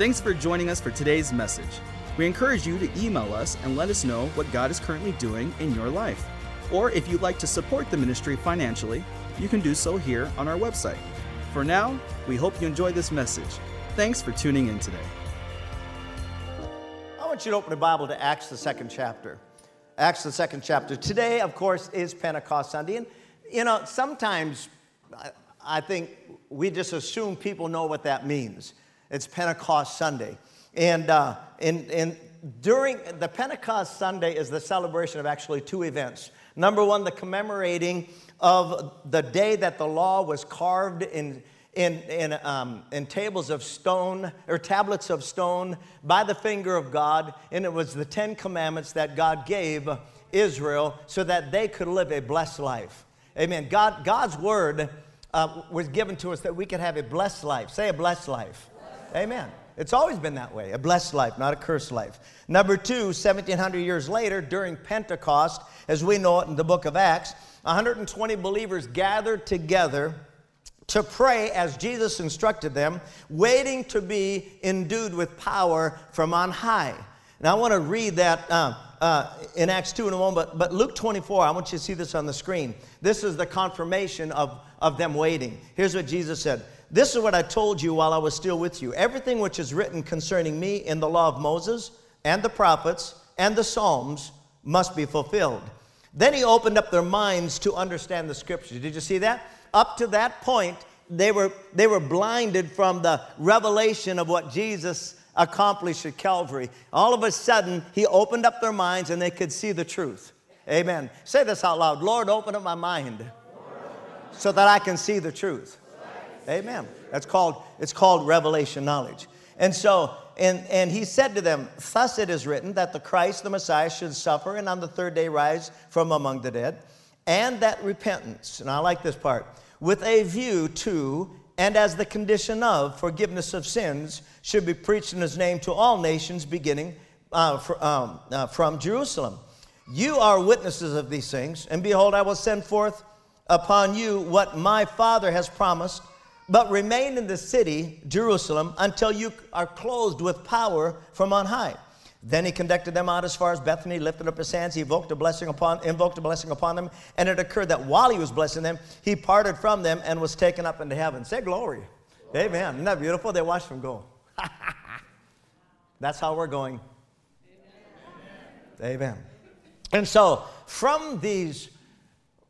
Thanks for joining us for today's message. We encourage you to email us and let us know what God is currently doing in your life. Or if you'd like to support the ministry financially, you can do so here on our website. For now, we hope you enjoy this message. Thanks for tuning in today. I want you to open the Bible to Acts, the second chapter. Acts, the second chapter. Today, of course, is Pentecost Sunday. And, you know, sometimes I, think we just assume people know what that means. It's Pentecost Sunday. And, uh, and, and during the Pentecost Sunday is the celebration of actually two events. Number one, the commemorating of the day that the law was carved in, in, in, um, in tables of stone or tablets of stone by the finger of God. And it was the Ten Commandments that God gave Israel so that they could live a blessed life. Amen. God, God's word uh, was given to us that we could have a blessed life. Say a blessed life. Amen. It's always been that way a blessed life, not a cursed life. Number two, 1700 years later, during Pentecost, as we know it in the book of Acts, 120 believers gathered together to pray as Jesus instructed them, waiting to be endued with power from on high. Now, I want to read that uh, uh, in Acts 2 in a moment, but, but Luke 24, I want you to see this on the screen. This is the confirmation of, of them waiting. Here's what Jesus said This is what I told you while I was still with you. Everything which is written concerning me in the law of Moses and the prophets and the Psalms must be fulfilled. Then he opened up their minds to understand the scriptures. Did you see that? Up to that point, they were, they were blinded from the revelation of what Jesus accomplished at Calvary. All of a sudden, he opened up their minds and they could see the truth. Amen. Say this out loud Lord, open up my mind so that I can see the truth. Amen. That's called, it's called revelation knowledge. And so, and, and he said to them, Thus it is written that the Christ, the Messiah, should suffer and on the third day rise from among the dead, and that repentance, and I like this part, with a view to and as the condition of forgiveness of sins should be preached in his name to all nations, beginning uh, um, uh, from Jerusalem. You are witnesses of these things, and behold, I will send forth upon you what my Father has promised, but remain in the city, Jerusalem, until you are clothed with power from on high. Then he conducted them out as far as Bethany, lifted up his hands, he invoked a blessing upon, invoked a blessing upon them, and it occurred that while he was blessing them, he parted from them and was taken up into heaven. Say glory. glory. Amen. Isn't that beautiful? They watched him go. That's how we're going. Amen. Amen. And so, from these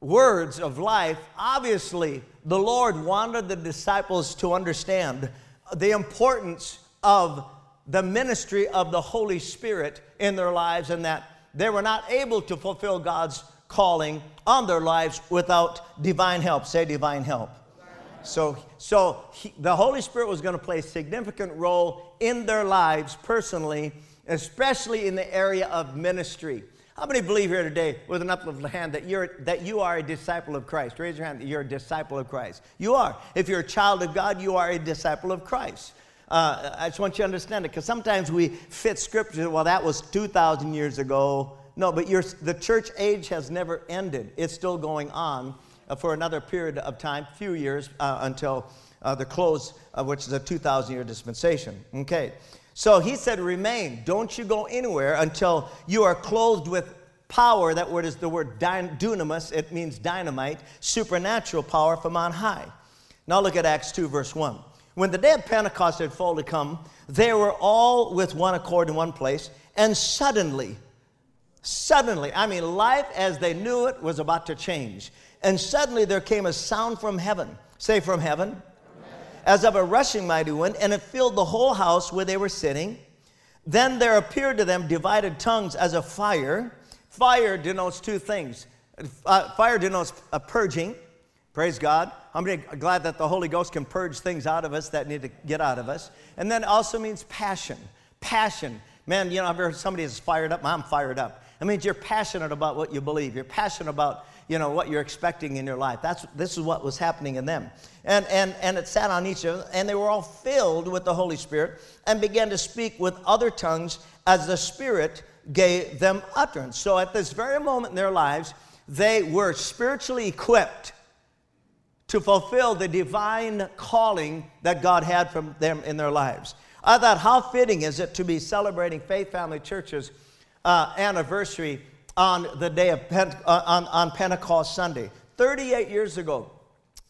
words of life, obviously, the Lord wanted the disciples to understand the importance of the ministry of the Holy Spirit in their lives and that they were not able to fulfill God's calling on their lives without divine help. Say divine help. So, so he, the Holy Spirit was going to play a significant role in their lives personally, especially in the area of ministry. How many believe here today, with an uplifted hand, that you're that you are a disciple of Christ? Raise your hand. You're a disciple of Christ. You are. If you're a child of God, you are a disciple of Christ. Uh, I just want you to understand it because sometimes we fit scripture, well, that was 2,000 years ago. No, but the church age has never ended, it's still going on uh, for another period of time, few years uh, until uh, the close, of which is a 2,000 year dispensation. Okay. So he said, Remain. Don't you go anywhere until you are clothed with power. That word is the word dunamis, it means dynamite, supernatural power from on high. Now look at Acts 2, verse 1. When the day of Pentecost had fully come, they were all with one accord in one place, and suddenly, suddenly, I mean, life as they knew it was about to change. And suddenly there came a sound from heaven. Say, from heaven. As of a rushing mighty wind, and it filled the whole house where they were sitting. Then there appeared to them divided tongues as a fire. Fire denotes two things. Uh, fire denotes a purging, Praise God. I'm glad that the Holy Ghost can purge things out of us that need to get out of us. And then also means passion. Passion. Man, you know, I've heard somebody is fired up. I'm fired up. It means you're passionate about what you believe. You're passionate about, you know, what you're expecting in your life. That's, this is what was happening in them. And, and, and it sat on each of them, and they were all filled with the Holy Spirit and began to speak with other tongues as the Spirit gave them utterance. So at this very moment in their lives, they were spiritually equipped to fulfill the divine calling that God had from them in their lives. I thought, how fitting is it to be celebrating Faith Family Church's uh, anniversary on the day of Pente- uh, on, on Pentecost Sunday? 38 years ago,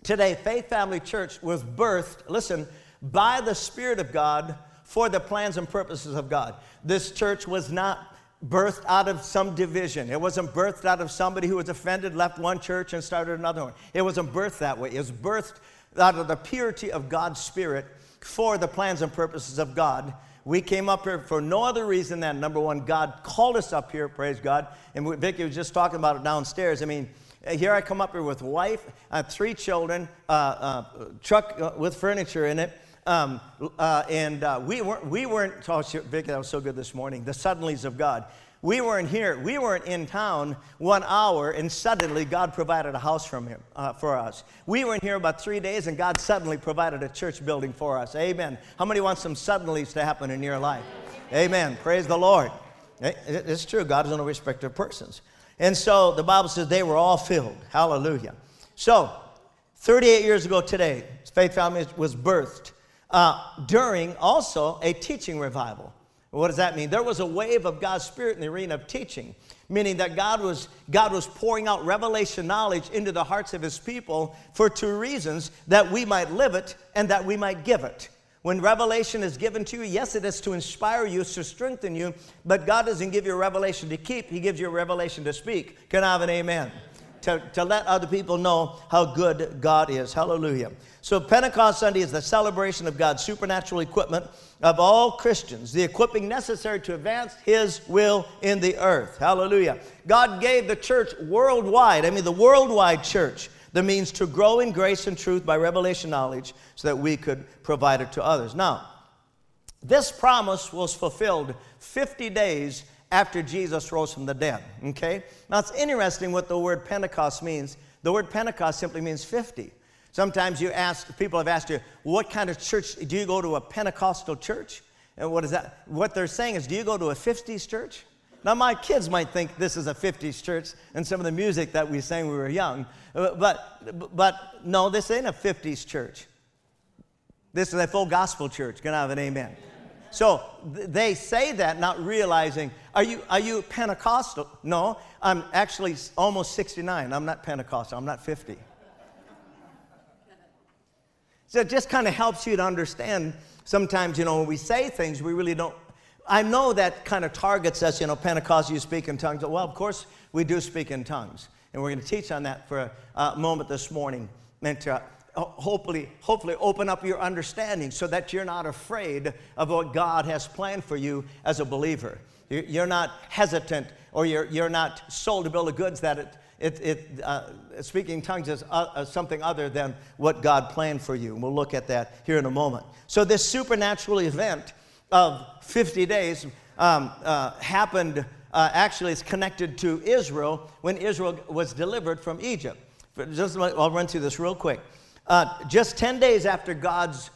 today, Faith Family Church was birthed, listen, by the Spirit of God for the plans and purposes of God. This church was not birthed out of some division. It wasn't birthed out of somebody who was offended, left one church and started another one. It wasn't birthed that way. It was birthed out of the purity of God's Spirit for the plans and purposes of God. We came up here for no other reason than number one, God called us up here, praise God. And Vicki was just talking about it downstairs. I mean, here I come up here with wife, uh, three children, uh, uh, truck uh, with furniture in it. Um, uh, and uh, we weren't, we weren't, oh, Vicki, that was so good this morning, the suddenlies of God. We weren't here, we weren't in town one hour, and suddenly God provided a house from him, uh, for us. We weren't here about three days, and God suddenly provided a church building for us. Amen. How many want some suddenlies to happen in your life? Amen. Praise the Lord. It's true, God is no respecter of persons. And so the Bible says they were all filled. Hallelujah. So, 38 years ago today, Faith Family was birthed uh, during also a teaching revival. What does that mean? There was a wave of God's Spirit in the arena of teaching, meaning that God was, God was pouring out revelation knowledge into the hearts of His people for two reasons that we might live it and that we might give it. When revelation is given to you, yes, it is to inspire you, to strengthen you, but God doesn't give you a revelation to keep, He gives you a revelation to speak. Can I have an amen? To, to let other people know how good God is. Hallelujah. So, Pentecost Sunday is the celebration of God's supernatural equipment of all Christians, the equipping necessary to advance His will in the earth. Hallelujah. God gave the church worldwide, I mean, the worldwide church, the means to grow in grace and truth by revelation knowledge so that we could provide it to others. Now, this promise was fulfilled 50 days after Jesus rose from the dead. Okay? Now, it's interesting what the word Pentecost means. The word Pentecost simply means 50. Sometimes you ask, people have asked you, what kind of church, do you go to a Pentecostal church? And what is that? What they're saying is, do you go to a 50s church? Now, my kids might think this is a 50s church and some of the music that we sang when we were young, uh, but, but no, this ain't a 50s church. This is a full gospel church. Can I have an amen? So they say that not realizing, are you, are you Pentecostal? No, I'm actually almost 69. I'm not Pentecostal, I'm not 50. So it just kind of helps you to understand sometimes, you know, when we say things, we really don't. I know that kind of targets us, you know, Pentecostal, you speak in tongues. Well, of course, we do speak in tongues. And we're going to teach on that for a moment this morning and to hopefully, hopefully open up your understanding so that you're not afraid of what God has planned for you as a believer. You're not hesitant or you're, you're not sold a bill of goods that it, it, it, uh, speaking tongues is uh, uh, something other than what God planned for you. And we'll look at that here in a moment. So, this supernatural event of 50 days um, uh, happened, uh, actually, it's connected to Israel when Israel was delivered from Egypt. Just, I'll run through this real quick. Uh, just 10 days after God's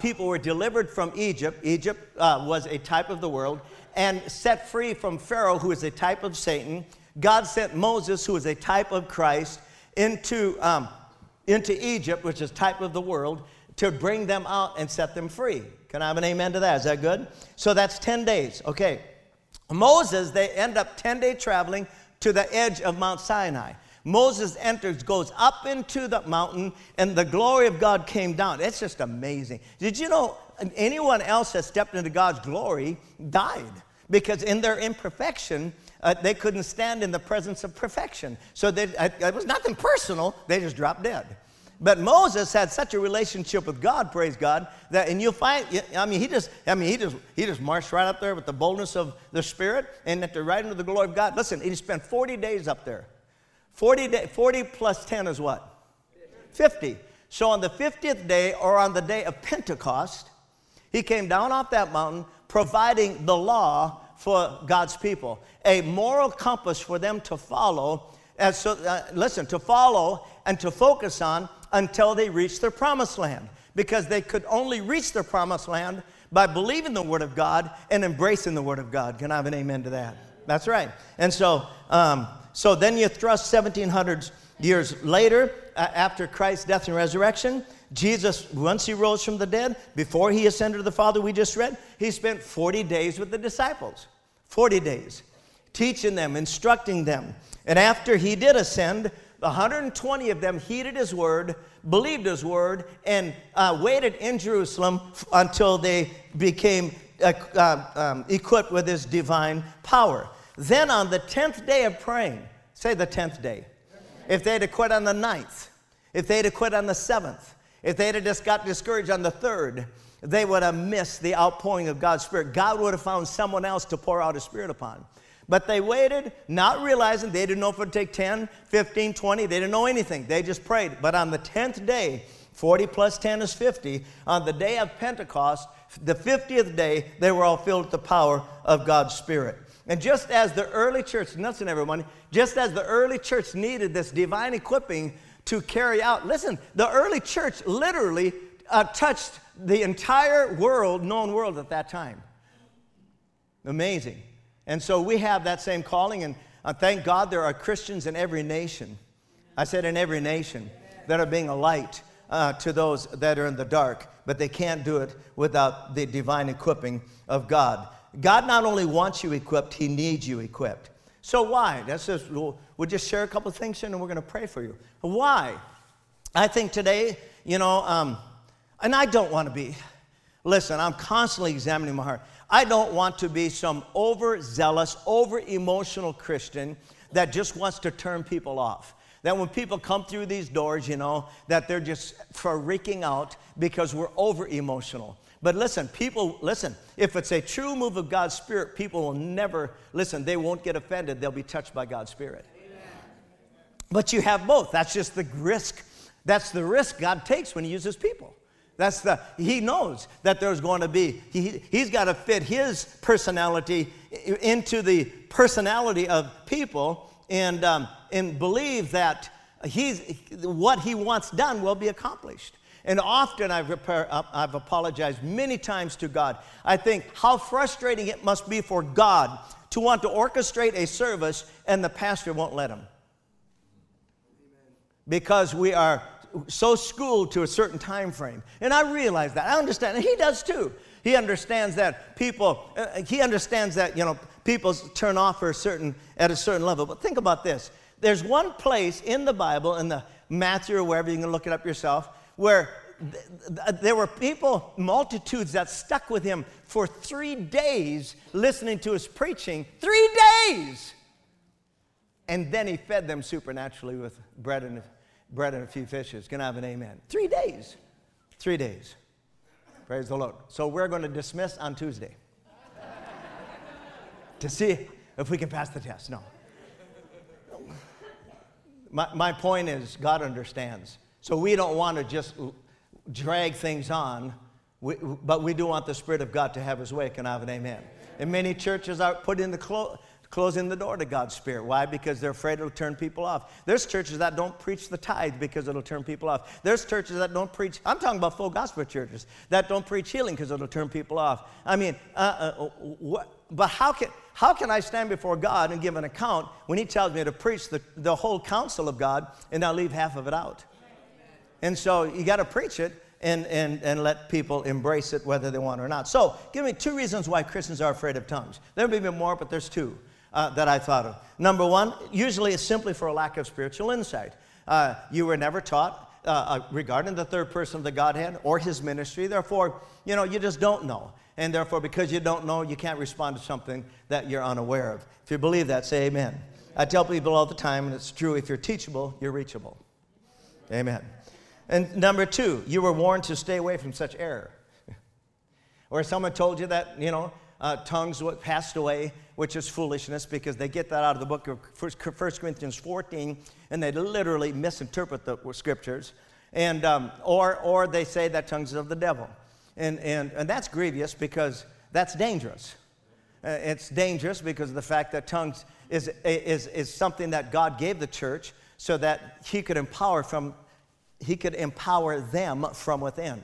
people were delivered from Egypt, Egypt was a type of the world, and set free from Pharaoh, who is a type of Satan. God sent Moses, who is a type of Christ, into, um, into Egypt, which is type of the world, to bring them out and set them free. Can I have an amen to that? Is that good? So that's 10 days. Okay. Moses, they end up 10 day traveling to the edge of Mount Sinai. Moses enters, goes up into the mountain, and the glory of God came down. It's just amazing. Did you know anyone else that stepped into God's glory died? Because in their imperfection, uh, they couldn't stand in the presence of perfection. So they, it was nothing personal, they just dropped dead. But Moses had such a relationship with God, praise God, that and you'll find I mean he just I mean he just he just marched right up there with the boldness of the Spirit and at the right into the glory of God. Listen, he spent 40 days up there. 40, day, 40 plus 10 is what? 50. So on the 50th day or on the day of Pentecost, he came down off that mountain providing the law for God's people, a moral compass for them to follow. And so, uh, listen, to follow and to focus on until they reach their promised land. Because they could only reach their promised land by believing the Word of God and embracing the Word of God. Can I have an amen to that? That's right. And so, um, so then you thrust 1700 years later, uh, after Christ's death and resurrection, Jesus, once he rose from the dead, before he ascended to the Father, we just read, he spent 40 days with the disciples. 40 days, teaching them, instructing them. And after he did ascend, 120 of them heeded his word, believed his word, and uh, waited in Jerusalem until they became uh, uh, um, equipped with his divine power. Then on the 10th day of praying, say the 10th day, if they'd have quit on the 9th, if they'd have quit on the 7th, if they'd have just got discouraged on the 3rd, they would have missed the outpouring of God's Spirit. God would have found someone else to pour out His Spirit upon. But they waited, not realizing they didn't know if it would take 10, 15, 20. They didn't know anything. They just prayed. But on the 10th day, 40 plus 10 is 50, on the day of Pentecost, the 50th day, they were all filled with the power of God's Spirit. And just as the early church, listen everyone, just as the early church needed this divine equipping to carry out, listen, the early church literally uh, touched the entire world, known world at that time. Amazing. And so we have that same calling, and uh, thank God there are Christians in every nation. I said in every nation that are being a light uh, to those that are in the dark, but they can't do it without the divine equipping of God. God not only wants you equipped, He needs you equipped. So why? That's just, we'll, we'll just share a couple things and we're going to pray for you. Why? I think today, you know, um, and I don't want to be, listen, I'm constantly examining my heart. I don't want to be some overzealous, over emotional Christian that just wants to turn people off. That when people come through these doors, you know, that they're just freaking out because we're over emotional. But listen, people, listen, if it's a true move of God's Spirit, people will never, listen, they won't get offended. They'll be touched by God's Spirit. Amen. But you have both. That's just the risk. That's the risk God takes when He uses people. That's the, he knows that there's going to be, he, he's got to fit his personality into the personality of people and, um, and believe that he's, what he wants done will be accomplished. And often I've, repair, I've apologized many times to God. I think how frustrating it must be for God to want to orchestrate a service and the pastor won't let him. Because we are so schooled to a certain time frame. And I realize that. I understand. And he does too. He understands that people, uh, he understands that, you know, people turn off for a certain, at a certain level. But think about this. There's one place in the Bible, in the Matthew or wherever, you can look it up yourself, where th- th- there were people, multitudes that stuck with him for three days listening to his preaching. Three days! And then he fed them supernaturally with bread and bread and a few fishes. Can I have an amen? Three days. Three days. Praise the Lord. So we're going to dismiss on Tuesday to see if we can pass the test. No. My, my point is, God understands. So we don't want to just drag things on, but we do want the Spirit of God to have His way. Can I have an amen? And many churches are put in the clo- closing the door to God's Spirit. Why? Because they're afraid it'll turn people off. There's churches that don't preach the tithe because it'll turn people off. There's churches that don't preach, I'm talking about full gospel churches, that don't preach healing because it'll turn people off. I mean, uh, uh, what, but how can, how can I stand before God and give an account when He tells me to preach the, the whole counsel of God and I'll leave half of it out? And so you got to preach it and, and, and let people embrace it whether they want or not. So, give me two reasons why Christians are afraid of tongues. There may be more, but there's two uh, that I thought of. Number one, usually it's simply for a lack of spiritual insight. Uh, you were never taught uh, uh, regarding the third person of the Godhead or his ministry. Therefore, you know, you just don't know. And therefore, because you don't know, you can't respond to something that you're unaware of. If you believe that, say amen. I tell people all the time, and it's true if you're teachable, you're reachable. Amen. And number two, you were warned to stay away from such error. or someone told you that, you know, uh, tongues passed away, which is foolishness because they get that out of the book of 1 Corinthians 14 and they literally misinterpret the scriptures. And, um, or, or they say that tongues is of the devil. And, and, and that's grievous because that's dangerous. Uh, it's dangerous because of the fact that tongues is, is, is something that God gave the church so that he could empower from he could empower them from within.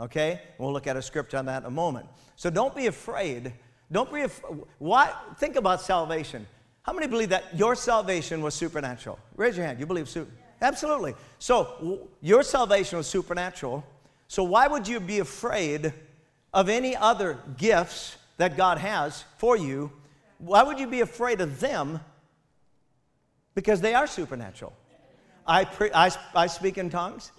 Okay? We'll look at a script on that in a moment. So don't be afraid. Don't be afraid. Why? Think about salvation. How many believe that your salvation was supernatural? Raise your hand. You believe su- Absolutely. So w- your salvation was supernatural. So why would you be afraid of any other gifts that God has for you? Why would you be afraid of them? Because they are supernatural. I, pre- I, I speak in tongues,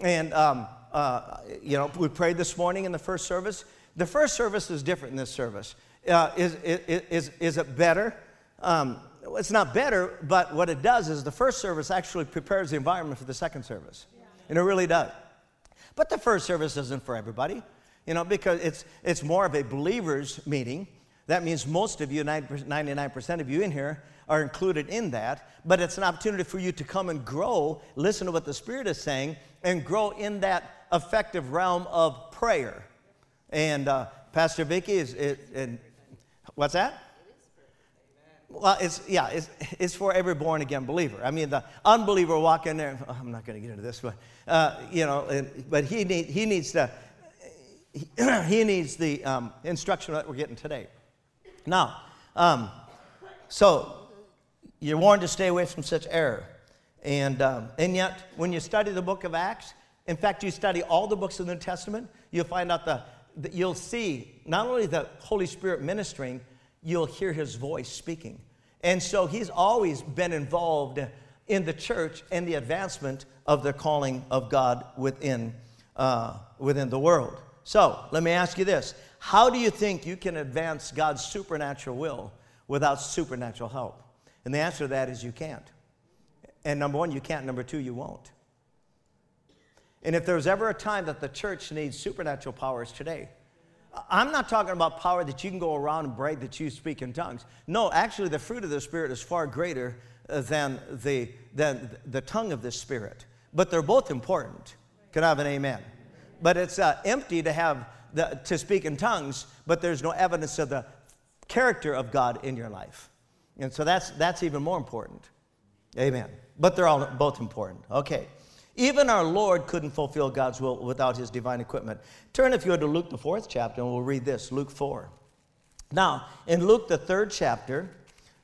and um, uh, you know we prayed this morning in the first service. The first service is different than this service. Uh, is, is, is, is it better? Um, it's not better, but what it does is the first service actually prepares the environment for the second service. And it really does. But the first service isn't for everybody, you know, because it's, it's more of a believer's meeting. That means most of you, 99% of you in here, are included in that. But it's an opportunity for you to come and grow, listen to what the Spirit is saying, and grow in that effective realm of prayer. And uh, Pastor Vicky is, is, and what's that? Well, it's, yeah, it's, it's for every born again believer. I mean, the unbeliever walk in there, oh, I'm not going to get into this, but, uh, you know, and, but he, need, he needs the, he, he needs the um, instruction that we're getting today. Now, um, so you're warned to stay away from such error. And, um, and yet, when you study the book of Acts, in fact, you study all the books of the New Testament, you'll find out the, that you'll see not only the Holy Spirit ministering, you'll hear his voice speaking. And so he's always been involved in the church and the advancement of the calling of God within, uh, within the world. So let me ask you this How do you think you can advance God's supernatural will without supernatural help? And the answer to that is you can't. And number one, you can't. Number two, you won't. And if there's ever a time that the church needs supernatural powers today, I'm not talking about power that you can go around and brag that you speak in tongues. No, actually, the fruit of the Spirit is far greater than the, than the tongue of the Spirit. But they're both important. Can I have an amen? But it's uh, empty to have the, to speak in tongues, but there's no evidence of the character of God in your life. And so that's, that's even more important. Amen. But they're all both important. Okay. Even our Lord couldn't fulfill God's will without his divine equipment. Turn, if you would, to Luke, the fourth chapter, and we'll read this Luke 4. Now, in Luke, the third chapter,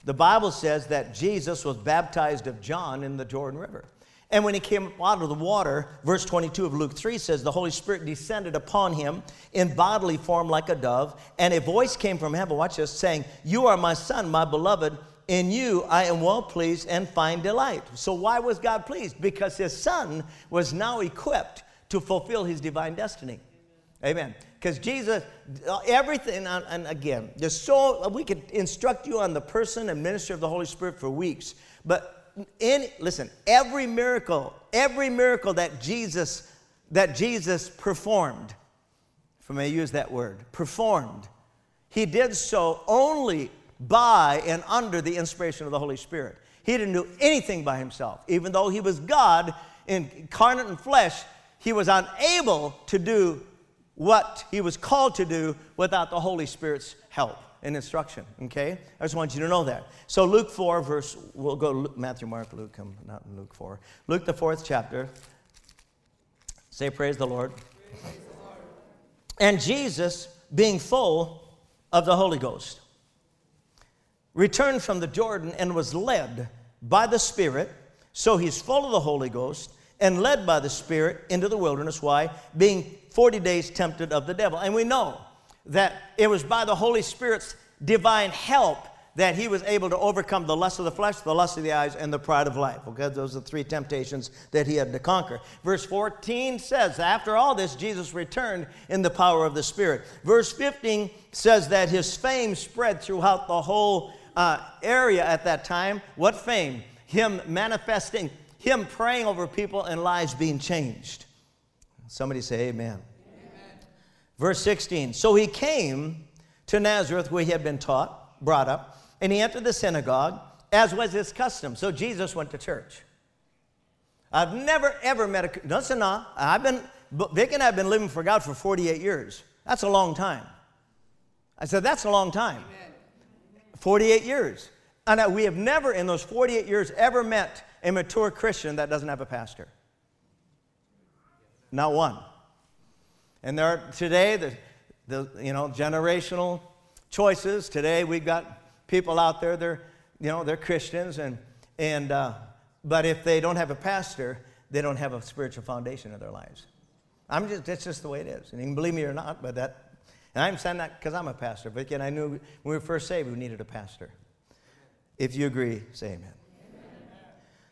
the Bible says that Jesus was baptized of John in the Jordan River. And when he came out of the water, verse 22 of Luke 3 says, The Holy Spirit descended upon him in bodily form like a dove, and a voice came from heaven, watch this, saying, You are my son, my beloved, in you I am well pleased and find delight. So, why was God pleased? Because his son was now equipped to fulfill his divine destiny. Amen. Because Jesus, everything, and again, there's so, we could instruct you on the person and ministry of the Holy Spirit for weeks. But in, listen, every miracle, every miracle that Jesus, that Jesus performed, if I may use that word, performed, he did so only by and under the inspiration of the Holy Spirit. He didn't do anything by himself. Even though he was God incarnate in flesh, he was unable to do what he was called to do without the Holy Spirit's help and instruction. Okay? I just want you to know that. So, Luke 4, verse, we'll go Luke, Matthew, Mark, Luke, come, not Luke 4. Luke, the fourth chapter. Say. Praise the Lord. And Jesus, being full of the Holy Ghost, returned from the Jordan and was led by the Spirit. So he's full of the Holy Ghost and led by the Spirit into the wilderness. Why? Being 40 days tempted of the devil. And we know that it was by the Holy Spirit's divine help that he was able to overcome the lust of the flesh, the lust of the eyes, and the pride of life. Okay, those are the three temptations that he had to conquer. Verse 14 says, After all this, Jesus returned in the power of the Spirit. Verse 15 says that his fame spread throughout the whole uh, area at that time. What fame? Him manifesting, him praying over people and lives being changed. Somebody say, Amen. amen. Verse 16 So he came to Nazareth where he had been taught, brought up, and he entered the synagogue, as was his custom. So Jesus went to church. I've never ever met a listen now. I've been Vic and I've been living for God for 48 years. That's a long time. I said that's a long time. Amen. 48 years. And we have never, in those 48 years, ever met a mature Christian that doesn't have a pastor. Not one. And there are today the, the you know generational choices. Today we've got people out there. They're you know they're Christians and and uh, But if they don't have a pastor, they don't have a spiritual foundation of their lives. I'm just, that's just the way it is. And you can believe me or not, but that, and I'm saying that because I'm a pastor. But again, I knew when we were first saved, we needed a pastor. If you agree, say amen.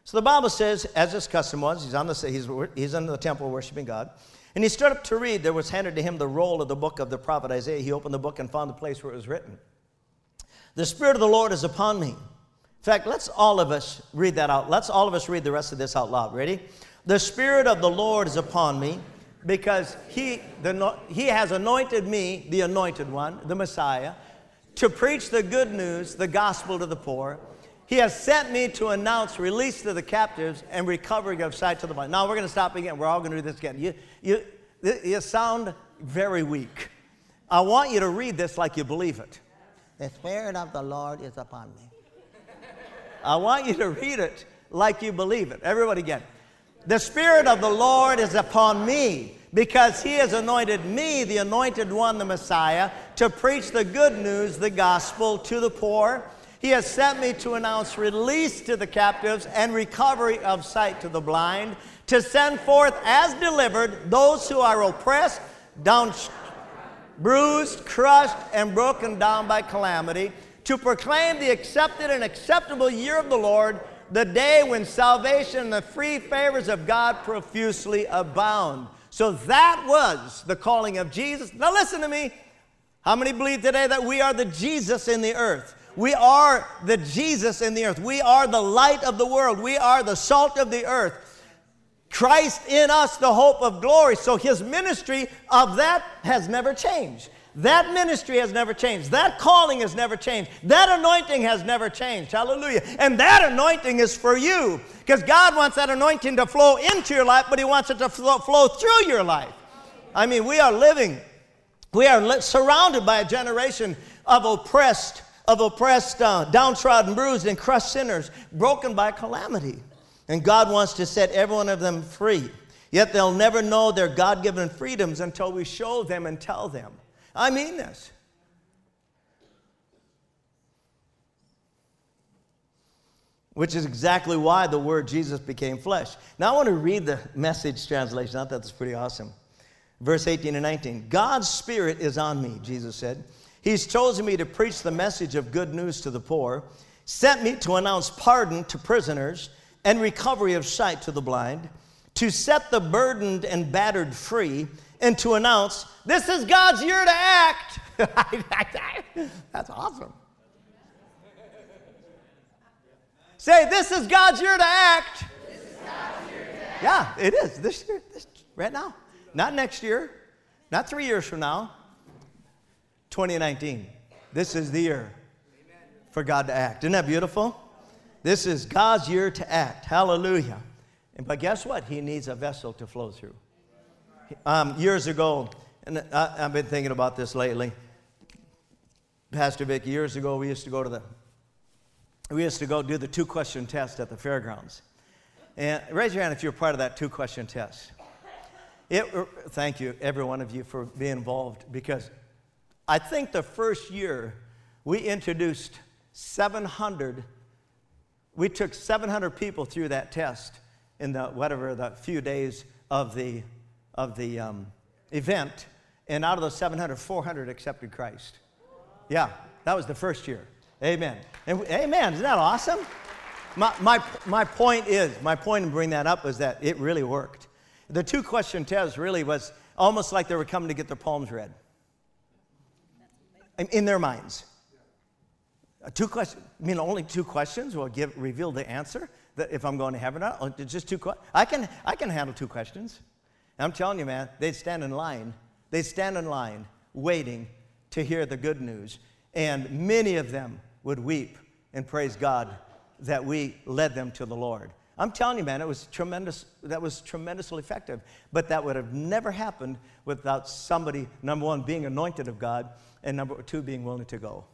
So the Bible says, as his custom was, he's, on the, he's, he's in the temple worshiping God. And he stood up to read. There was handed to him the roll of the book of the prophet Isaiah. He opened the book and found the place where it was written. The Spirit of the Lord is upon me. In fact, let's all of us read that out. Let's all of us read the rest of this out loud. Ready? The Spirit of the Lord is upon me because he, the, he has anointed me, the anointed one, the Messiah, to preach the good news, the gospel to the poor. He has sent me to announce release to the captives and recovery of sight to the blind. Now we're going to stop again. We're all going to do this again. You, you, you sound very weak. I want you to read this like you believe it. The Spirit of the Lord is upon me. I want you to read it like you believe it. Everybody again. The Spirit of the Lord is upon me because He has anointed me, the anointed one, the Messiah, to preach the good news, the gospel to the poor. He has sent me to announce release to the captives and recovery of sight to the blind, to send forth as delivered those who are oppressed, down, bruised, crushed, and broken down by calamity, to proclaim the accepted and acceptable year of the Lord, the day when salvation and the free favors of God profusely abound. So that was the calling of Jesus. Now listen to me. How many believe today that we are the Jesus in the earth? We are the Jesus in the earth. We are the light of the world. We are the salt of the earth. Christ in us, the hope of glory. So his ministry of that has never changed. That ministry has never changed. That calling has never changed. That anointing has never changed. Hallelujah. And that anointing is for you because God wants that anointing to flow into your life, but He wants it to flow, flow through your life. I mean, we are living, we are li- surrounded by a generation of oppressed of oppressed, uh, downtrodden, bruised, and crushed sinners, broken by calamity. And God wants to set every one of them free. Yet they'll never know their God given freedoms until we show them and tell them. I mean this. Which is exactly why the word Jesus became flesh. Now I want to read the message translation. I thought that's pretty awesome. Verse 18 and 19. God's Spirit is on me, Jesus said He's chosen me to preach the message of good news to the poor, sent me to announce pardon to prisoners and recovery of sight to the blind, to set the burdened and battered free, and to announce this is God's year to act. That's awesome. Say, this is God's year to act. Year to act. Yeah, it is. This year, this, right now. Not next year, not three years from now, 2019. This is the year for God to act. Isn't that beautiful? This is God's year to act. Hallelujah. And, but guess what? He needs a vessel to flow through. Um, years ago, and I, have been thinking about this lately. Pastor Vic, years ago, we used to go to the, we used to go do the two question test at the fairgrounds. And raise your hand if you're part of that two question test. It, thank you, every one of you, for being involved because I think the first year we introduced 700, we took 700 people through that test in the whatever the few days of the, of the um, event. And out of those 700, 400 accepted Christ. Yeah, that was the first year. Amen. And, amen. Isn't that awesome? My, my, my point is, my point in bringing that up is that it really worked. The two question test really was almost like they were coming to get their palms read in their minds. Uh, two questions. I mean, only two questions will give reveal the answer that if I'm going to heaven or not. Just two questions. I can I can handle two questions. I'm telling you, man, they'd stand in line. They'd stand in line waiting to hear the good news, and many of them would weep and praise God that we led them to the Lord. I'm telling you, man, it was tremendous. That was tremendously effective. But that would have never happened without somebody, number one, being anointed of God, and number two, being willing to go.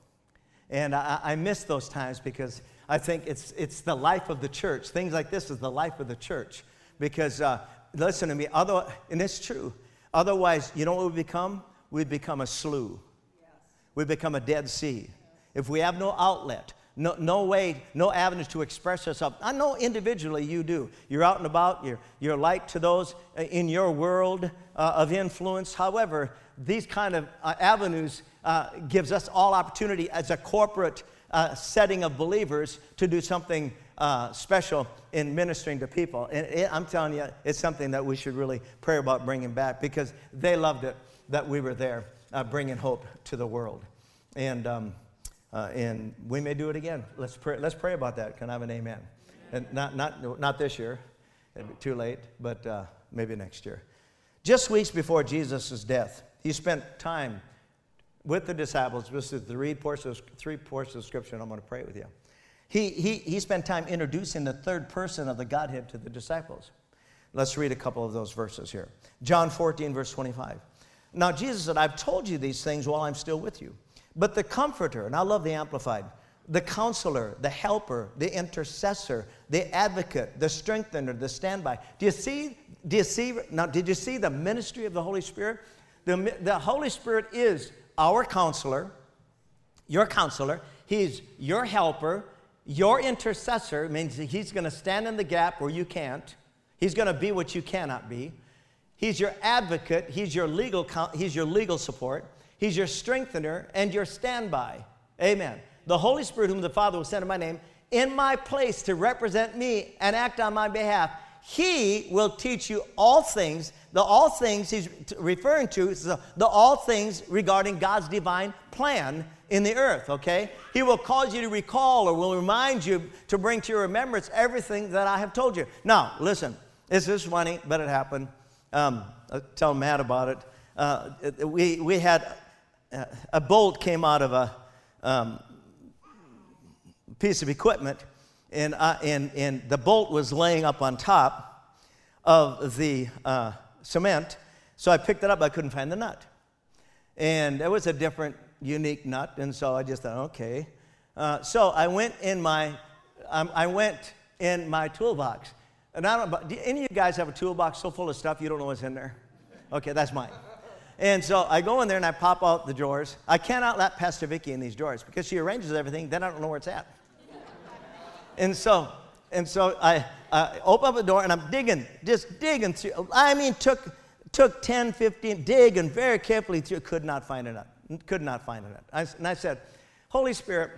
And I, I miss those times because I think it's, it's the life of the church. Things like this is the life of the church. Because, uh, listen to me, other, and it's true. Otherwise, you know what we become? We become a slough. Yes. We become a dead sea. If we have no outlet, no, no way, no avenues to express yourself. I know individually you do. You're out and about, you're, you're light to those uh, in your world uh, of influence. However, these kind of uh, avenues uh, gives us all opportunity as a corporate uh, setting of believers to do something uh, special in ministering to people. And it, I'm telling you, it's something that we should really pray about bringing back because they loved it that we were there bringing hope to the world. And um, uh, and we may do it again. Let's pray, let's pray about that. Can I have an amen? And not, not, not this year, it'd be too late, but uh, maybe next year. Just weeks before Jesus' death, he spent time with the disciples. This is the three portions, three portions of scripture, and I'm going to pray with you. He, he, he spent time introducing the third person of the Godhead to the disciples. Let's read a couple of those verses here. John 14, verse 25. Now, Jesus said, I've told you these things while I'm still with you. But the comforter, and I love the Amplified, the counselor, the helper, the intercessor, the advocate, the strengthener, the standby. Do you see? Do you see? Now, did you see the ministry of the Holy Spirit? The, the Holy Spirit is our counselor, your counselor. He's your helper, your intercessor. Means he's going to stand in the gap where you can't. He's going to be what you cannot be. He's your advocate. He's your legal. He's your legal support. He's your strengthener and your standby. Amen. The Holy Spirit, whom the Father will send in my name, in my place to represent me and act on my behalf, he will teach you all things. The all things he's referring to is the, all things regarding God's divine plan in the earth, okay? He will cause you to recall or will remind you to bring to your remembrance everything that I have told you. Now, listen, this is funny, but it happened. Um, I'll tell Matt about it. Uh, we, we had a bolt came out of a um, piece of equipment, and, uh, and, and the bolt was laying up on top of the uh, cement. So I picked it up, but I couldn't find the nut. And it was a different, unique nut, and so I just thought, okay. Uh, so I went in my, um, I went in my toolbox. And I don't do any of you guys have a toolbox so full of stuff you don't know what's in there? Okay, that's mine. And so I go in there and I pop out the drawers. I cannot let Pastor Vicky in these drawers because she arranges everything, then I don't know where it's at. and so, and so I, I open up the door and I'm digging, just digging through. I mean, took, took 10, 15, digging very carefully through, could not find a nut. Could not find a nut. I, and I said, Holy Spirit,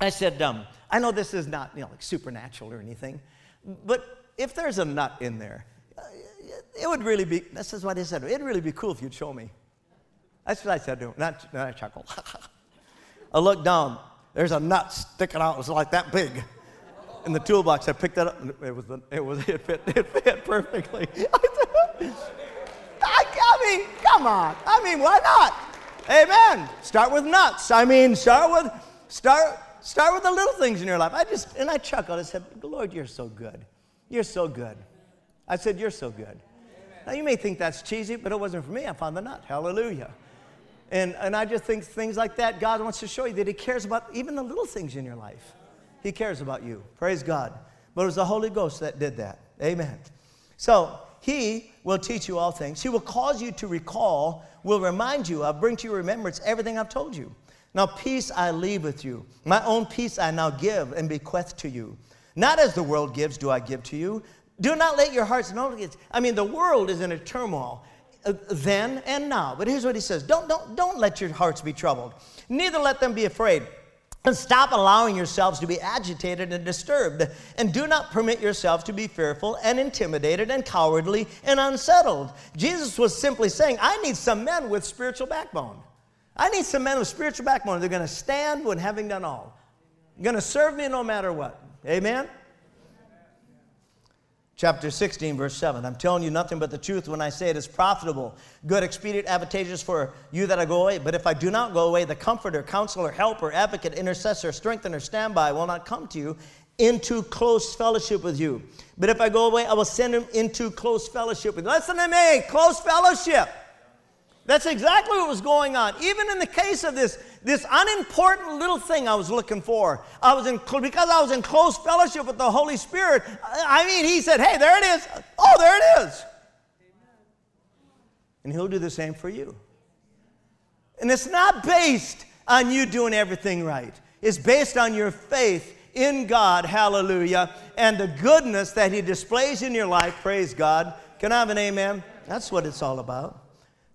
I said, um, I know this is not you know, like supernatural or anything, but if there's a nut in there, it would really be, this is what he said, it'd really be cool if you'd show me. That's what I said to him. Not, not I chuckled. I looked down, there's a nut sticking out, it was like that big. In the toolbox, I picked that up, and it was, it was, it fit, it fit perfectly. I, I mean, come on. I mean, why not? Amen. Start with nuts. I mean, start with, start, start with the little things in your life. I just, and I chuckled. I said, Lord, you're so good. You're so good. I said, You're so good. Now, you may think that's cheesy, but it wasn't for me. I found the nut. Hallelujah. And, and I just think things like that, God wants to show you that He cares about even the little things in your life. He cares about you. Praise God. But it was the Holy Ghost that did that. Amen. So, He will teach you all things. He will cause you to recall, will remind you of, bring to your remembrance everything I've told you. Now, peace I leave with you. My own peace I now give and bequeath to you. Not as the world gives, do I give to you. Do not let your hearts know. I mean, the world is in a turmoil uh, then and now. But here's what he says don't, don't, don't let your hearts be troubled, neither let them be afraid. And stop allowing yourselves to be agitated and disturbed. And do not permit yourselves to be fearful and intimidated and cowardly and unsettled. Jesus was simply saying, I need some men with spiritual backbone. I need some men with spiritual backbone. They're going to stand when having done all. Going to serve me no matter what. Amen? Chapter 16, verse 7. I'm telling you nothing but the truth when I say it is profitable, good, expedient, advantageous for you that I go away. But if I do not go away, the comforter, counselor, helper, advocate, intercessor, strengthener, standby will not come to you into close fellowship with you. But if I go away, I will send him into close fellowship with you. Listen to me, close fellowship. That's exactly what was going on. Even in the case of this, this unimportant little thing I was looking for, I was in, because I was in close fellowship with the Holy Spirit. I mean, He said, Hey, there it is. Oh, there it is. And He'll do the same for you. And it's not based on you doing everything right. it's based on your faith in God, hallelujah, and the goodness that He displays in your life, praise God. Can I have an amen? That's what it's all about.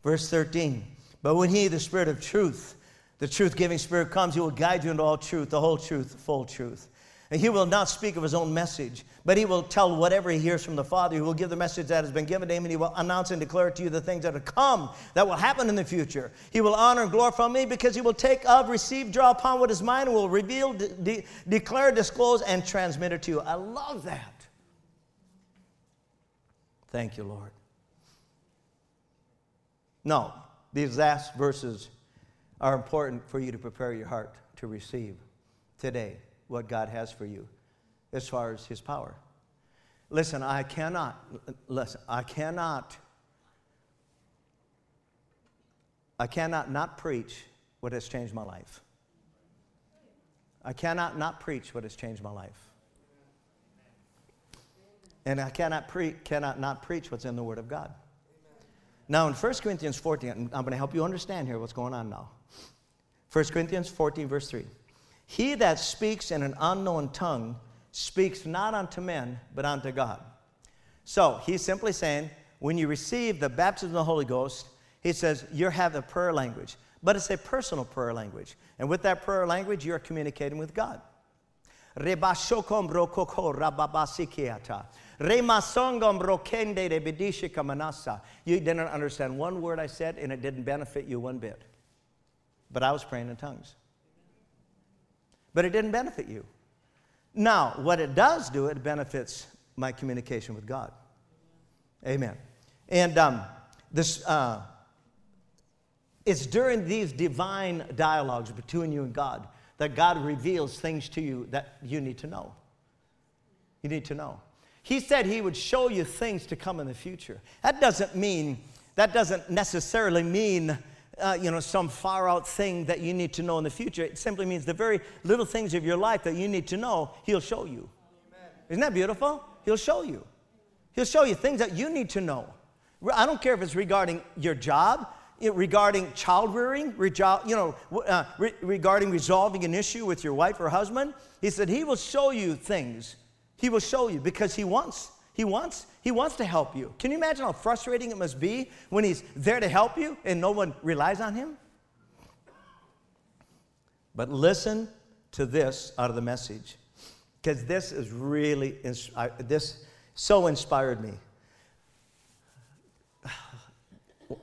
Verse 13. But when He, the Spirit of truth, the truth giving Spirit comes, He will guide you into all truth, the whole truth, the full truth. And he will not speak of his own message, but he will tell whatever he hears from the Father. He will give the message that has been given to him, and he will announce and declare to you the things that are come, that will happen in the future. He will honor and glorify me because he will take of, receive, draw upon what is mine, and will reveal, de- de- declare, disclose, and transmit it to you. I love that. Thank you, Lord. No, these last verses are important for you to prepare your heart to receive today what God has for you as far as His power. Listen, I cannot, listen, I cannot, I cannot not preach what has changed my life. I cannot not preach what has changed my life. And I cannot, pre- cannot not preach what's in the Word of God. Now, in 1 Corinthians 14, I'm going to help you understand here what's going on now. 1 Corinthians 14, verse 3. He that speaks in an unknown tongue speaks not unto men, but unto God. So he's simply saying, when you receive the baptism of the Holy Ghost, he says, you have a prayer language. But it's a personal prayer language. And with that prayer language, you're communicating with God. You didn't understand one word I said, and it didn't benefit you one bit. But I was praying in tongues but it didn't benefit you. Now, what it does do, it benefits my communication with God. Amen. And um, this, uh, it's during these divine dialogues between you and God that God reveals things to you that you need to know. You need to know. He said He would show you things to come in the future. That doesn't mean, that doesn't necessarily mean uh, you know, some far out thing that you need to know in the future. It simply means the very little things of your life that you need to know, He'll show you. Amen. Isn't that beautiful? He'll show you. He'll show you things that you need to know. I don't care if it's regarding your job, regarding child rearing, you know, uh, regarding resolving an issue with your wife or husband. He said He will show you things. He will show you because He wants. He wants he wants to help you. Can you imagine how frustrating it must be when He's there to help you and no one relies on Him? But listen to this out of the message because this is really, this so inspired me.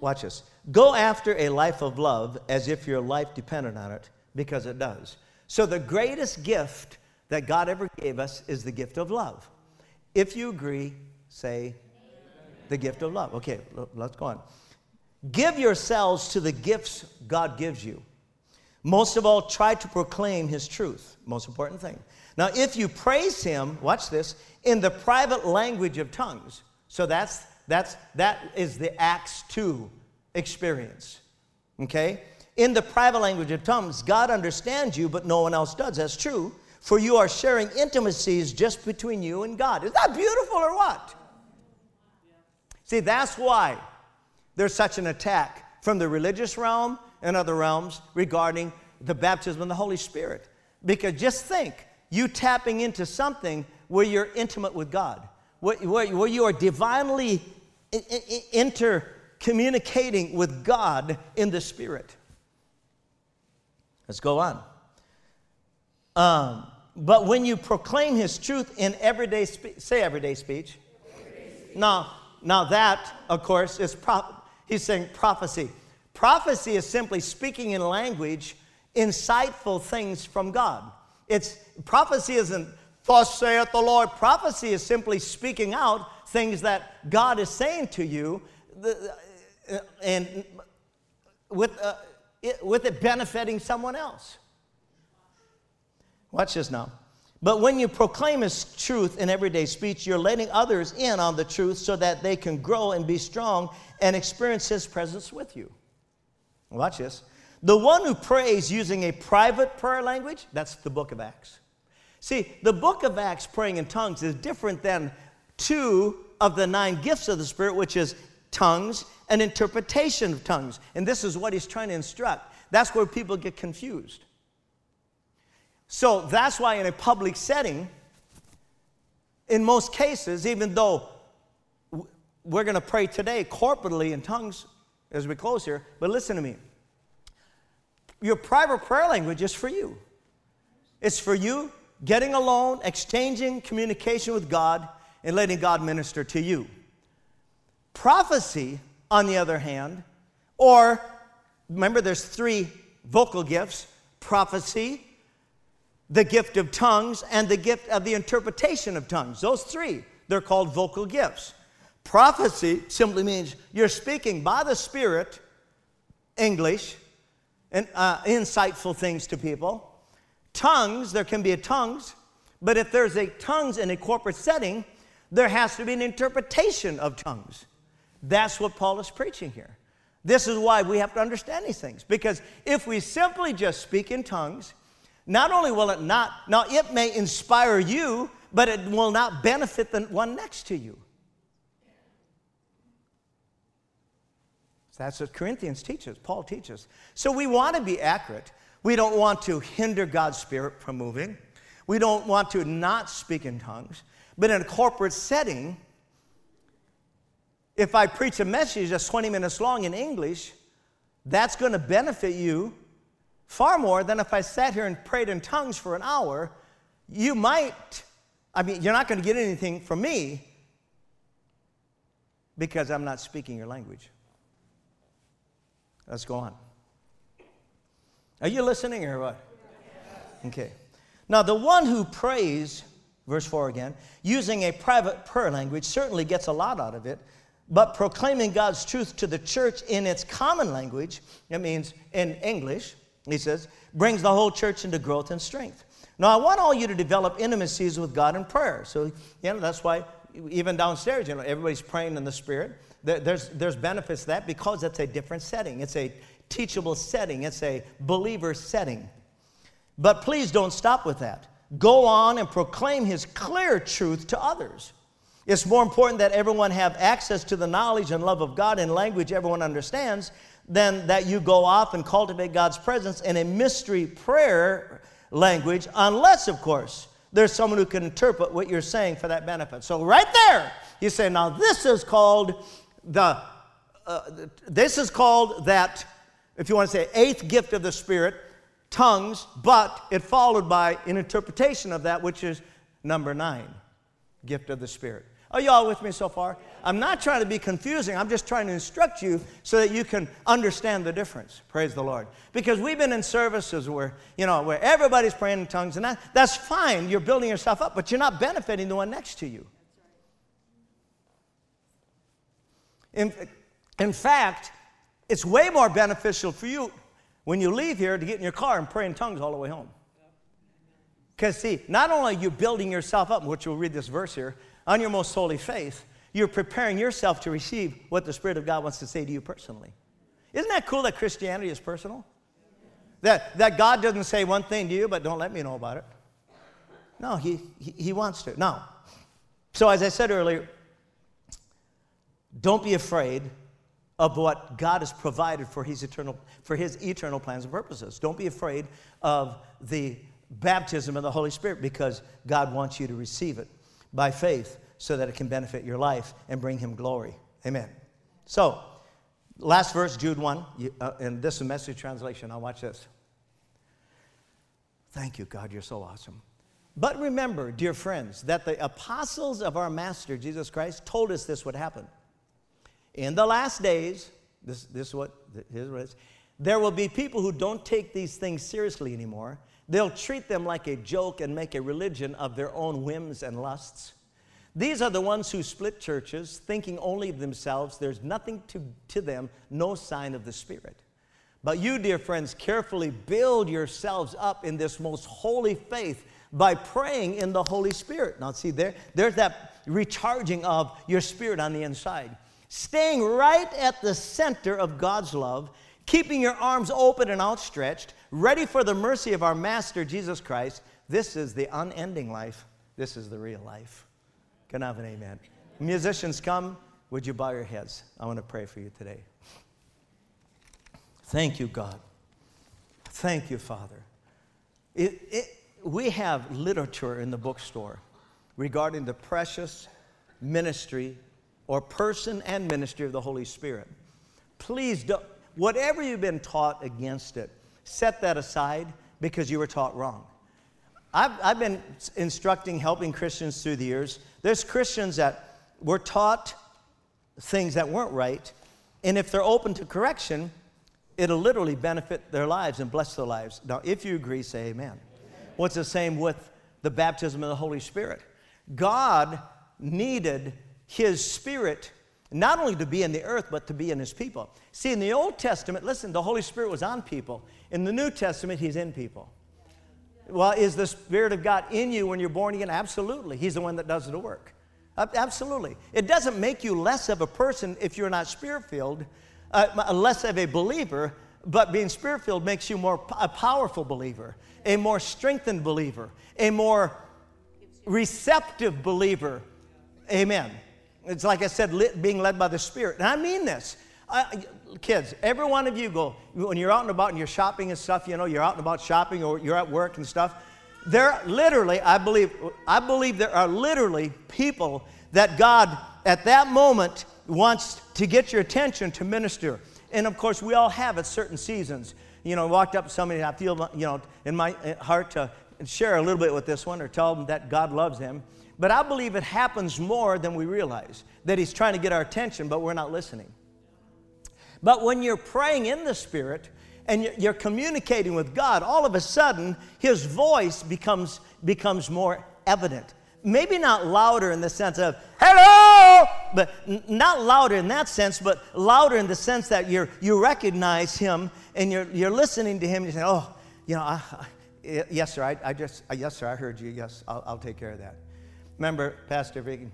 Watch this. Go after a life of love as if your life depended on it because it does. So, the greatest gift that God ever gave us is the gift of love. If you agree, Say, the gift of love. Okay, let's go on. Give yourselves to the gifts God gives you. Most of all, try to proclaim His truth. Most important thing. Now, if you praise Him, watch this, in the private language of tongues. So that's that's that is the Acts 2 experience. Okay? In the private language of tongues, God understands you, but no one else does. That's true. For you are sharing intimacies just between you and God. Is that beautiful or what? See, that's why there's such an attack from the religious realm and other realms regarding the baptism of the Holy Spirit. Because just think, you tapping into something where you're intimate with God, where, where, where you are divinely intercommunicating with God in the Spirit. Let's go on. Um, but when you proclaim His truth in everyday speech, say everyday speech. Now, now, that, of course, is pro- he's saying prophecy. Prophecy is simply speaking in language insightful things from God. It's prophecy isn't thus saith the Lord. Prophecy is simply speaking out things that God is saying to you, uh, and with, uh, it, with it benefiting someone else. Watch this now. But when you proclaim His truth in everyday speech, you're letting others in on the truth so that they can grow and be strong and experience His presence with you. Watch this. The one who prays using a private prayer language, that's the book of Acts. See, the book of Acts, praying in tongues, is different than two of the nine gifts of the Spirit, which is tongues and interpretation of tongues. And this is what he's trying to instruct. That's where people get confused. So that's why, in a public setting, in most cases, even though we're going to pray today corporately in tongues as we close here, but listen to me. Your private prayer language is for you. It's for you getting alone, exchanging communication with God, and letting God minister to you. Prophecy, on the other hand, or remember there's three vocal gifts prophecy, the gift of tongues, and the gift of the interpretation of tongues. Those three, they're called vocal gifts. Prophecy simply means you're speaking by the Spirit, English, and uh, insightful things to people. Tongues, there can be a tongues, but if there's a tongues in a corporate setting, there has to be an interpretation of tongues. That's what Paul is preaching here. This is why we have to understand these things. Because if we simply just speak in tongues, not only will it not, now it may inspire you, but it will not benefit the one next to you. That's what Corinthians teaches, Paul teaches. So we want to be accurate. We don't want to hinder God's Spirit from moving. We don't want to not speak in tongues. But in a corporate setting, if I preach a message that's 20 minutes long in English, that's going to benefit you far more than if I sat here and prayed in tongues for an hour. You might, I mean, you're not going to get anything from me because I'm not speaking your language. Let's go on. Are you listening or what? Okay. Now, the one who prays, verse 4 again, using a private prayer language certainly gets a lot out of it, but proclaiming God's truth to the church in its common language, it means in English, he says, brings the whole church into growth and strength. Now, I want all you to develop intimacies with God in prayer. So, you know, that's why even downstairs, you know, everybody's praying in the Spirit. There's, there's benefits to that because it's a different setting. It's a teachable setting, it's a believer setting. But please don't stop with that. Go on and proclaim his clear truth to others. It's more important that everyone have access to the knowledge and love of God in language everyone understands than that you go off and cultivate God's presence in a mystery prayer language, unless, of course, there's someone who can interpret what you're saying for that benefit. So, right there, you say, now this is called the, uh, this is called that, if you want to say, eighth gift of the Spirit, tongues, but it followed by an interpretation of that, which is number nine, gift of the Spirit. Are you all with me so far? I'm not trying to be confusing. I'm just trying to instruct you so that you can understand the difference. Praise the Lord. Because we've been in services where, you know, where everybody's praying in tongues, and that, that's fine. You're building yourself up, but you're not benefiting the one next to you. In, in fact, it's way more beneficial for you when you leave here to get in your car and pray in tongues all the way home. Because, see, not only are you building yourself up, which we'll read this verse here, on your most holy faith, you're preparing yourself to receive what the Spirit of God wants to say to you personally. Isn't that cool that Christianity is personal? That, that God doesn't say one thing to you, but don't let me know about it. No, he, he, he wants to. Now, so as I said earlier, don't be afraid of what God has provided for his eternal, for his eternal plans and purposes. Don't be afraid of the baptism of the Holy Spirit because God wants you to receive it by faith so that it can benefit your life and bring him glory. Amen. So, last verse, Jude 1, uh, and this is a message translation. I'll watch this. Thank you, God, you're so awesome. But remember, dear friends, that the apostles of our Master Jesus Christ told us this would happen. In the last days, this, this is what, here's what it is, there will be people who don't take these things seriously anymore. They'll treat them like a joke and make a religion of their own whims and lusts. These are the ones who split churches, thinking only of themselves. There's nothing to, to them, no sign of the Spirit. But you, dear friends, carefully build yourselves up in this most holy faith by praying in the Holy Spirit. Now, see, there, there's that recharging of your spirit on the inside. Staying right at the center of God's love, keeping your arms open and outstretched, ready for the mercy of our Master Jesus Christ. This is the unending life. This is the real life. Can I have an amen? Musicians, come. Would you bow your heads? I want to pray for you today. Thank you, God. Thank you, Father. It, it, we have literature in the bookstore regarding the precious ministry or person and ministry of the Holy Spirit. Please don't, whatever you've been taught against it, set that aside because you were taught wrong. I've, I've been instructing, helping Christians through the years. There's Christians that were taught things that weren't right, and if they're open to correction, it'll literally benefit their lives and bless their lives. Now, if you agree, say amen. What's the same with the baptism of the Holy Spirit? God needed His Spirit not only to be in the earth, but to be in His people. See, in the Old Testament, listen, the Holy Spirit was on people. In the New Testament, He's in people. Well, is the Spirit of God in you when you're born again? Absolutely. He's the one that does the work. Absolutely. It doesn't make you less of a person if you're not spirit filled, uh, less of a believer, but being spirit filled makes you more a powerful believer, a more strengthened believer, a more receptive believer. Amen. It's like I said, lit, being led by the Spirit. And I mean this. I, kids, every one of you go, when you're out and about and you're shopping and stuff, you know, you're out and about shopping or you're at work and stuff. There literally, I believe, I believe there are literally people that God at that moment wants to get your attention to minister. And of course, we all have at certain seasons. You know, walked up to somebody and I feel, you know, in my heart to share a little bit with this one or tell them that God loves them. But I believe it happens more than we realize that He's trying to get our attention, but we're not listening. But when you're praying in the Spirit and you're communicating with God, all of a sudden His voice becomes, becomes more evident. Maybe not louder in the sense of, hello, but not louder in that sense, but louder in the sense that you're, you recognize Him and you're, you're listening to Him and you say, oh, you know, I, I, yes, sir, I, I just, yes, sir, I heard you. Yes, I'll, I'll take care of that. Remember, Pastor Vicky,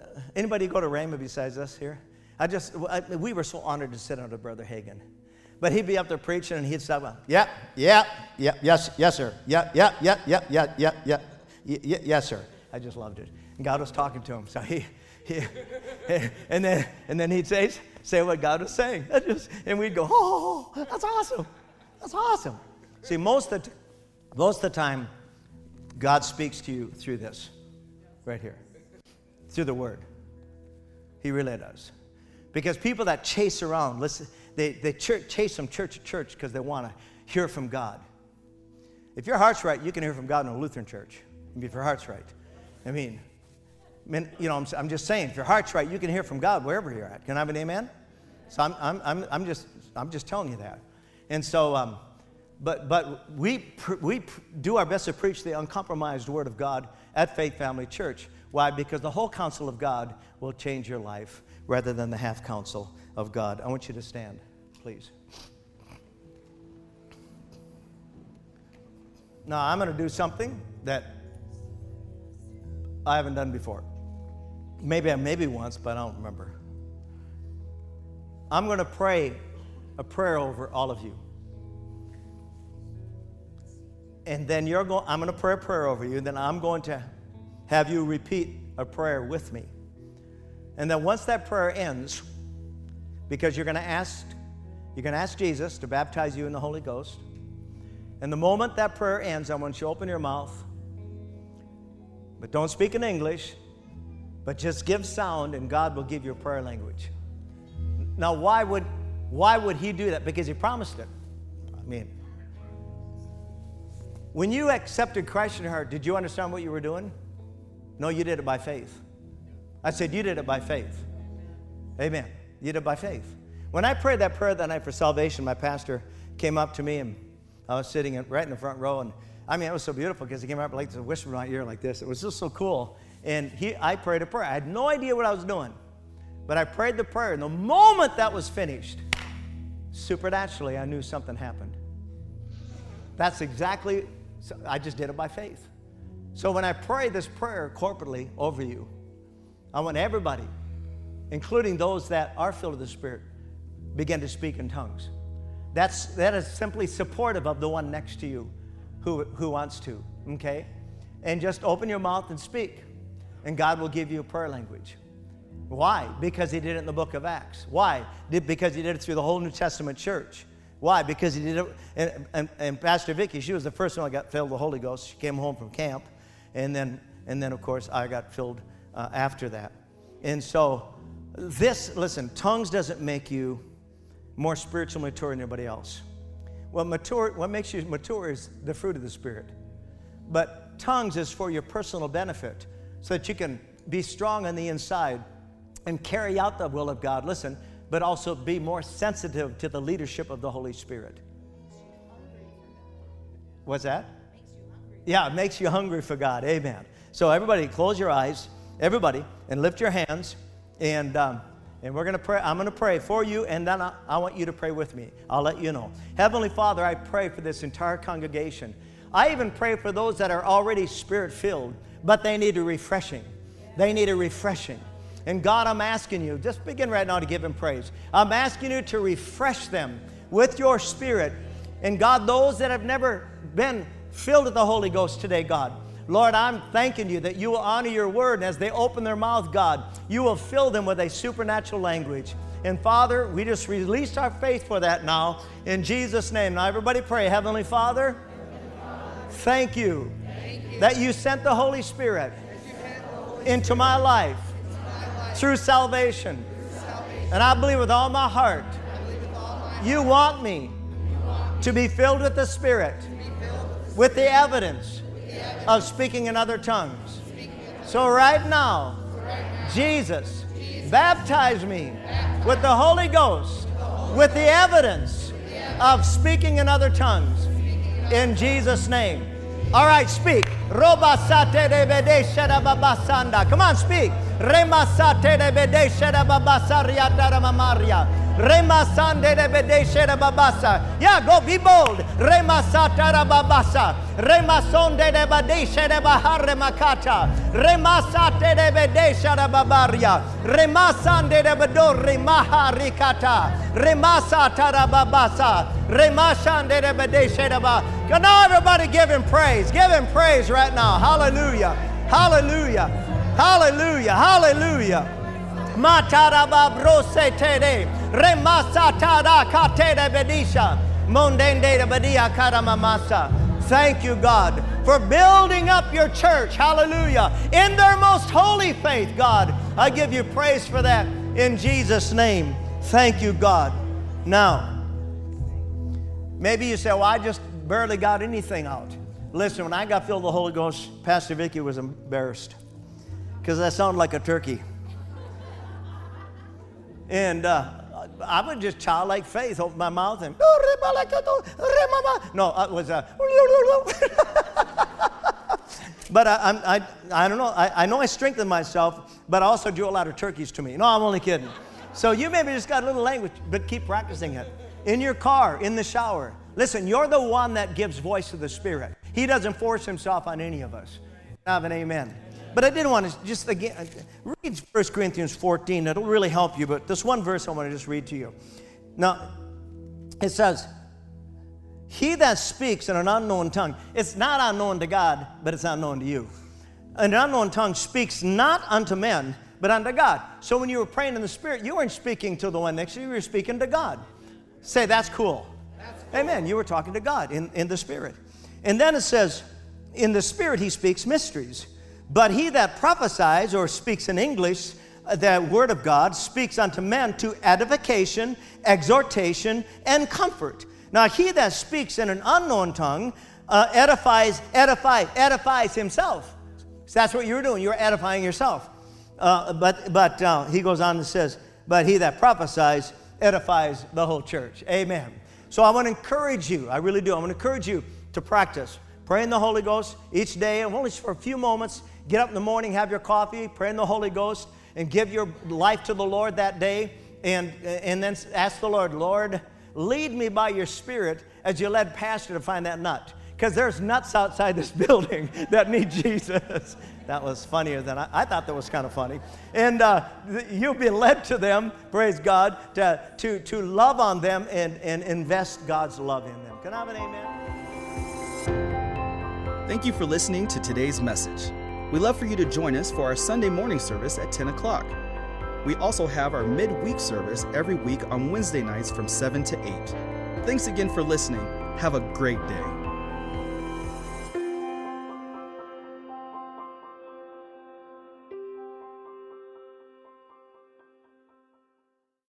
uh, anybody go to Rhema besides us here? I just, I, we were so honored to sit under Brother Hagin. But he'd be up there preaching and he'd say, well, yeah, yeah, yeah, yes, yes, sir. Yeah, yeah, yeah, yeah, yeah, yeah, yeah, yeah, yes, sir. I just loved it. And God was talking to him. So he, he and then, and then he'd say, say what God was saying. Just, and we'd go, oh, that's awesome. That's awesome. See, most of, the, most of the time, God speaks to you through this, right here, through the Word. He really does. Because people that chase around, listen, they, they ch- chase from church to church because they want to hear from God. If your heart's right, you can hear from God in a Lutheran church. If your heart's right. I mean, I mean you know, I'm, I'm just saying, if your heart's right, you can hear from God wherever you're at. Can I have an amen? So I'm, I'm, I'm, I'm, just, I'm just telling you that. And so, um, but, but we, pr- we pr- do our best to preach the uncompromised Word of God at Faith Family Church. Why? Because the whole counsel of God will change your life rather than the half counsel of God. I want you to stand, please. Now, I'm going to do something that I haven't done before. Maybe I maybe once, but I don't remember. I'm going to pray a prayer over all of you. And then you're going I'm going to pray a prayer over you, and then I'm going to have you repeat a prayer with me. And then once that prayer ends, because you're going to ask, you're going to ask Jesus to baptize you in the Holy Ghost. And the moment that prayer ends, I want you to open your mouth, but don't speak in English, but just give sound, and God will give you a prayer language. Now, why would why would He do that? Because He promised it. I mean, when you accepted Christ in your heart, did you understand what you were doing? No, you did it by faith. I said, You did it by faith. Amen. You did it by faith. When I prayed that prayer that night for salvation, my pastor came up to me and I was sitting right in the front row. And I mean, it was so beautiful because he came up like to whisper in my ear like this. It was just so cool. And he, I prayed a prayer. I had no idea what I was doing, but I prayed the prayer. And the moment that was finished, supernaturally, I knew something happened. That's exactly, I just did it by faith. So when I pray this prayer corporately over you, I want everybody, including those that are filled with the Spirit, begin to speak in tongues. That's, that is simply supportive of the one next to you who, who wants to, okay? And just open your mouth and speak, and God will give you a prayer language. Why? Because He did it in the book of Acts. Why? Because He did it through the whole New Testament church. Why? Because he did it. And, and, and Pastor Vicky, she was the first one that got filled with the Holy Ghost. She came home from camp. And then, and then of course, I got filled uh, after that. And so, this, listen, tongues doesn't make you more spiritually mature than anybody else. What, mature, what makes you mature is the fruit of the Spirit. But tongues is for your personal benefit so that you can be strong on the inside and carry out the will of God. Listen, but also be more sensitive to the leadership of the Holy Spirit. What's that? Yeah, it makes you hungry for God. Amen. So, everybody, close your eyes, everybody, and lift your hands. And, um, and we're going to pray. I'm going to pray for you, and then I, I want you to pray with me. I'll let you know. Heavenly Father, I pray for this entire congregation. I even pray for those that are already spirit filled, but they need a refreshing. They need a refreshing. And God, I'm asking you, just begin right now to give Him praise. I'm asking you to refresh them with your Spirit. And God, those that have never been filled with the Holy Ghost today, God, Lord, I'm thanking you that you will honor your word. And as they open their mouth, God, you will fill them with a supernatural language. And Father, we just release our faith for that now in Jesus' name. Now, everybody pray. Heavenly Father, thank you, that you sent the Holy Spirit into my life through salvation. And I believe with all my heart, you want me to be filled with the Spirit with the evidence of speaking in other tongues. So, right now, Jesus, baptize me with the Holy Ghost with the evidence of speaking in other tongues. In Jesus' name. All right, speak. Come on, speak. Remasate de bedeshe de babasaria daramamaria. Remasande de babasa. Yeah, go be bold. Remasata de babasa. Remasonde de bedeshe de bahare makata. Remasate de de babaria. Remasande de bedori maharikata. Remasata de babasa. Remashande de bedeshe de ba. Now everybody give him praise. Give him praise right now. Hallelujah. Hallelujah. Hallelujah, hallelujah. Tere, bedisha, bedia. Thank you, God, for building up your church, hallelujah, in their most holy faith, God. I give you praise for that in Jesus' name. Thank you, God. Now, maybe you say, well, I just barely got anything out. Listen, when I got filled with the Holy Ghost, Pastor Vicky was embarrassed because I sounded like a turkey. And uh, I would just childlike faith, open my mouth and no, it was a. but I, I, I don't know. I, I know I strengthened myself, but I also drew a lot of turkeys to me. No, I'm only kidding. So you maybe just got a little language, but keep practicing it. In your car, in the shower. Listen, you're the one that gives voice to the Spirit. He doesn't force himself on any of us. Have an amen. But I did want to just again read 1 Corinthians 14. It'll really help you, but this one verse I want to just read to you. Now, it says, He that speaks in an unknown tongue, it's not unknown to God, but it's unknown to you. An unknown tongue speaks not unto men, but unto God. So when you were praying in the Spirit, you weren't speaking to the one next to you, you were speaking to God. Say, that's cool. That's cool. Amen. You were talking to God in, in the Spirit. And then it says, in the Spirit, he speaks mysteries. But he that prophesies or speaks in English, uh, the word of God, speaks unto men to edification, exhortation, and comfort. Now, he that speaks in an unknown tongue uh, edifies, edify, edifies himself. So that's what you're doing. You're edifying yourself. Uh, but but uh, he goes on and says, but he that prophesies edifies the whole church. Amen. So I want to encourage you. I really do. I want to encourage you to practice. Pray in the Holy Ghost each day, only for a few moments. Get up in the morning, have your coffee, pray in the Holy Ghost, and give your life to the Lord that day. And, and then ask the Lord, Lord, lead me by your Spirit as you led Pastor to find that nut. Because there's nuts outside this building that need Jesus. That was funnier than I, I thought that was kind of funny. And uh, you'll be led to them, praise God, to, to, to love on them and, and invest God's love in them. Can I have an amen? Thank you for listening to today's message. We'd love for you to join us for our Sunday morning service at 10 o'clock. We also have our midweek service every week on Wednesday nights from 7 to 8. Thanks again for listening. Have a great day.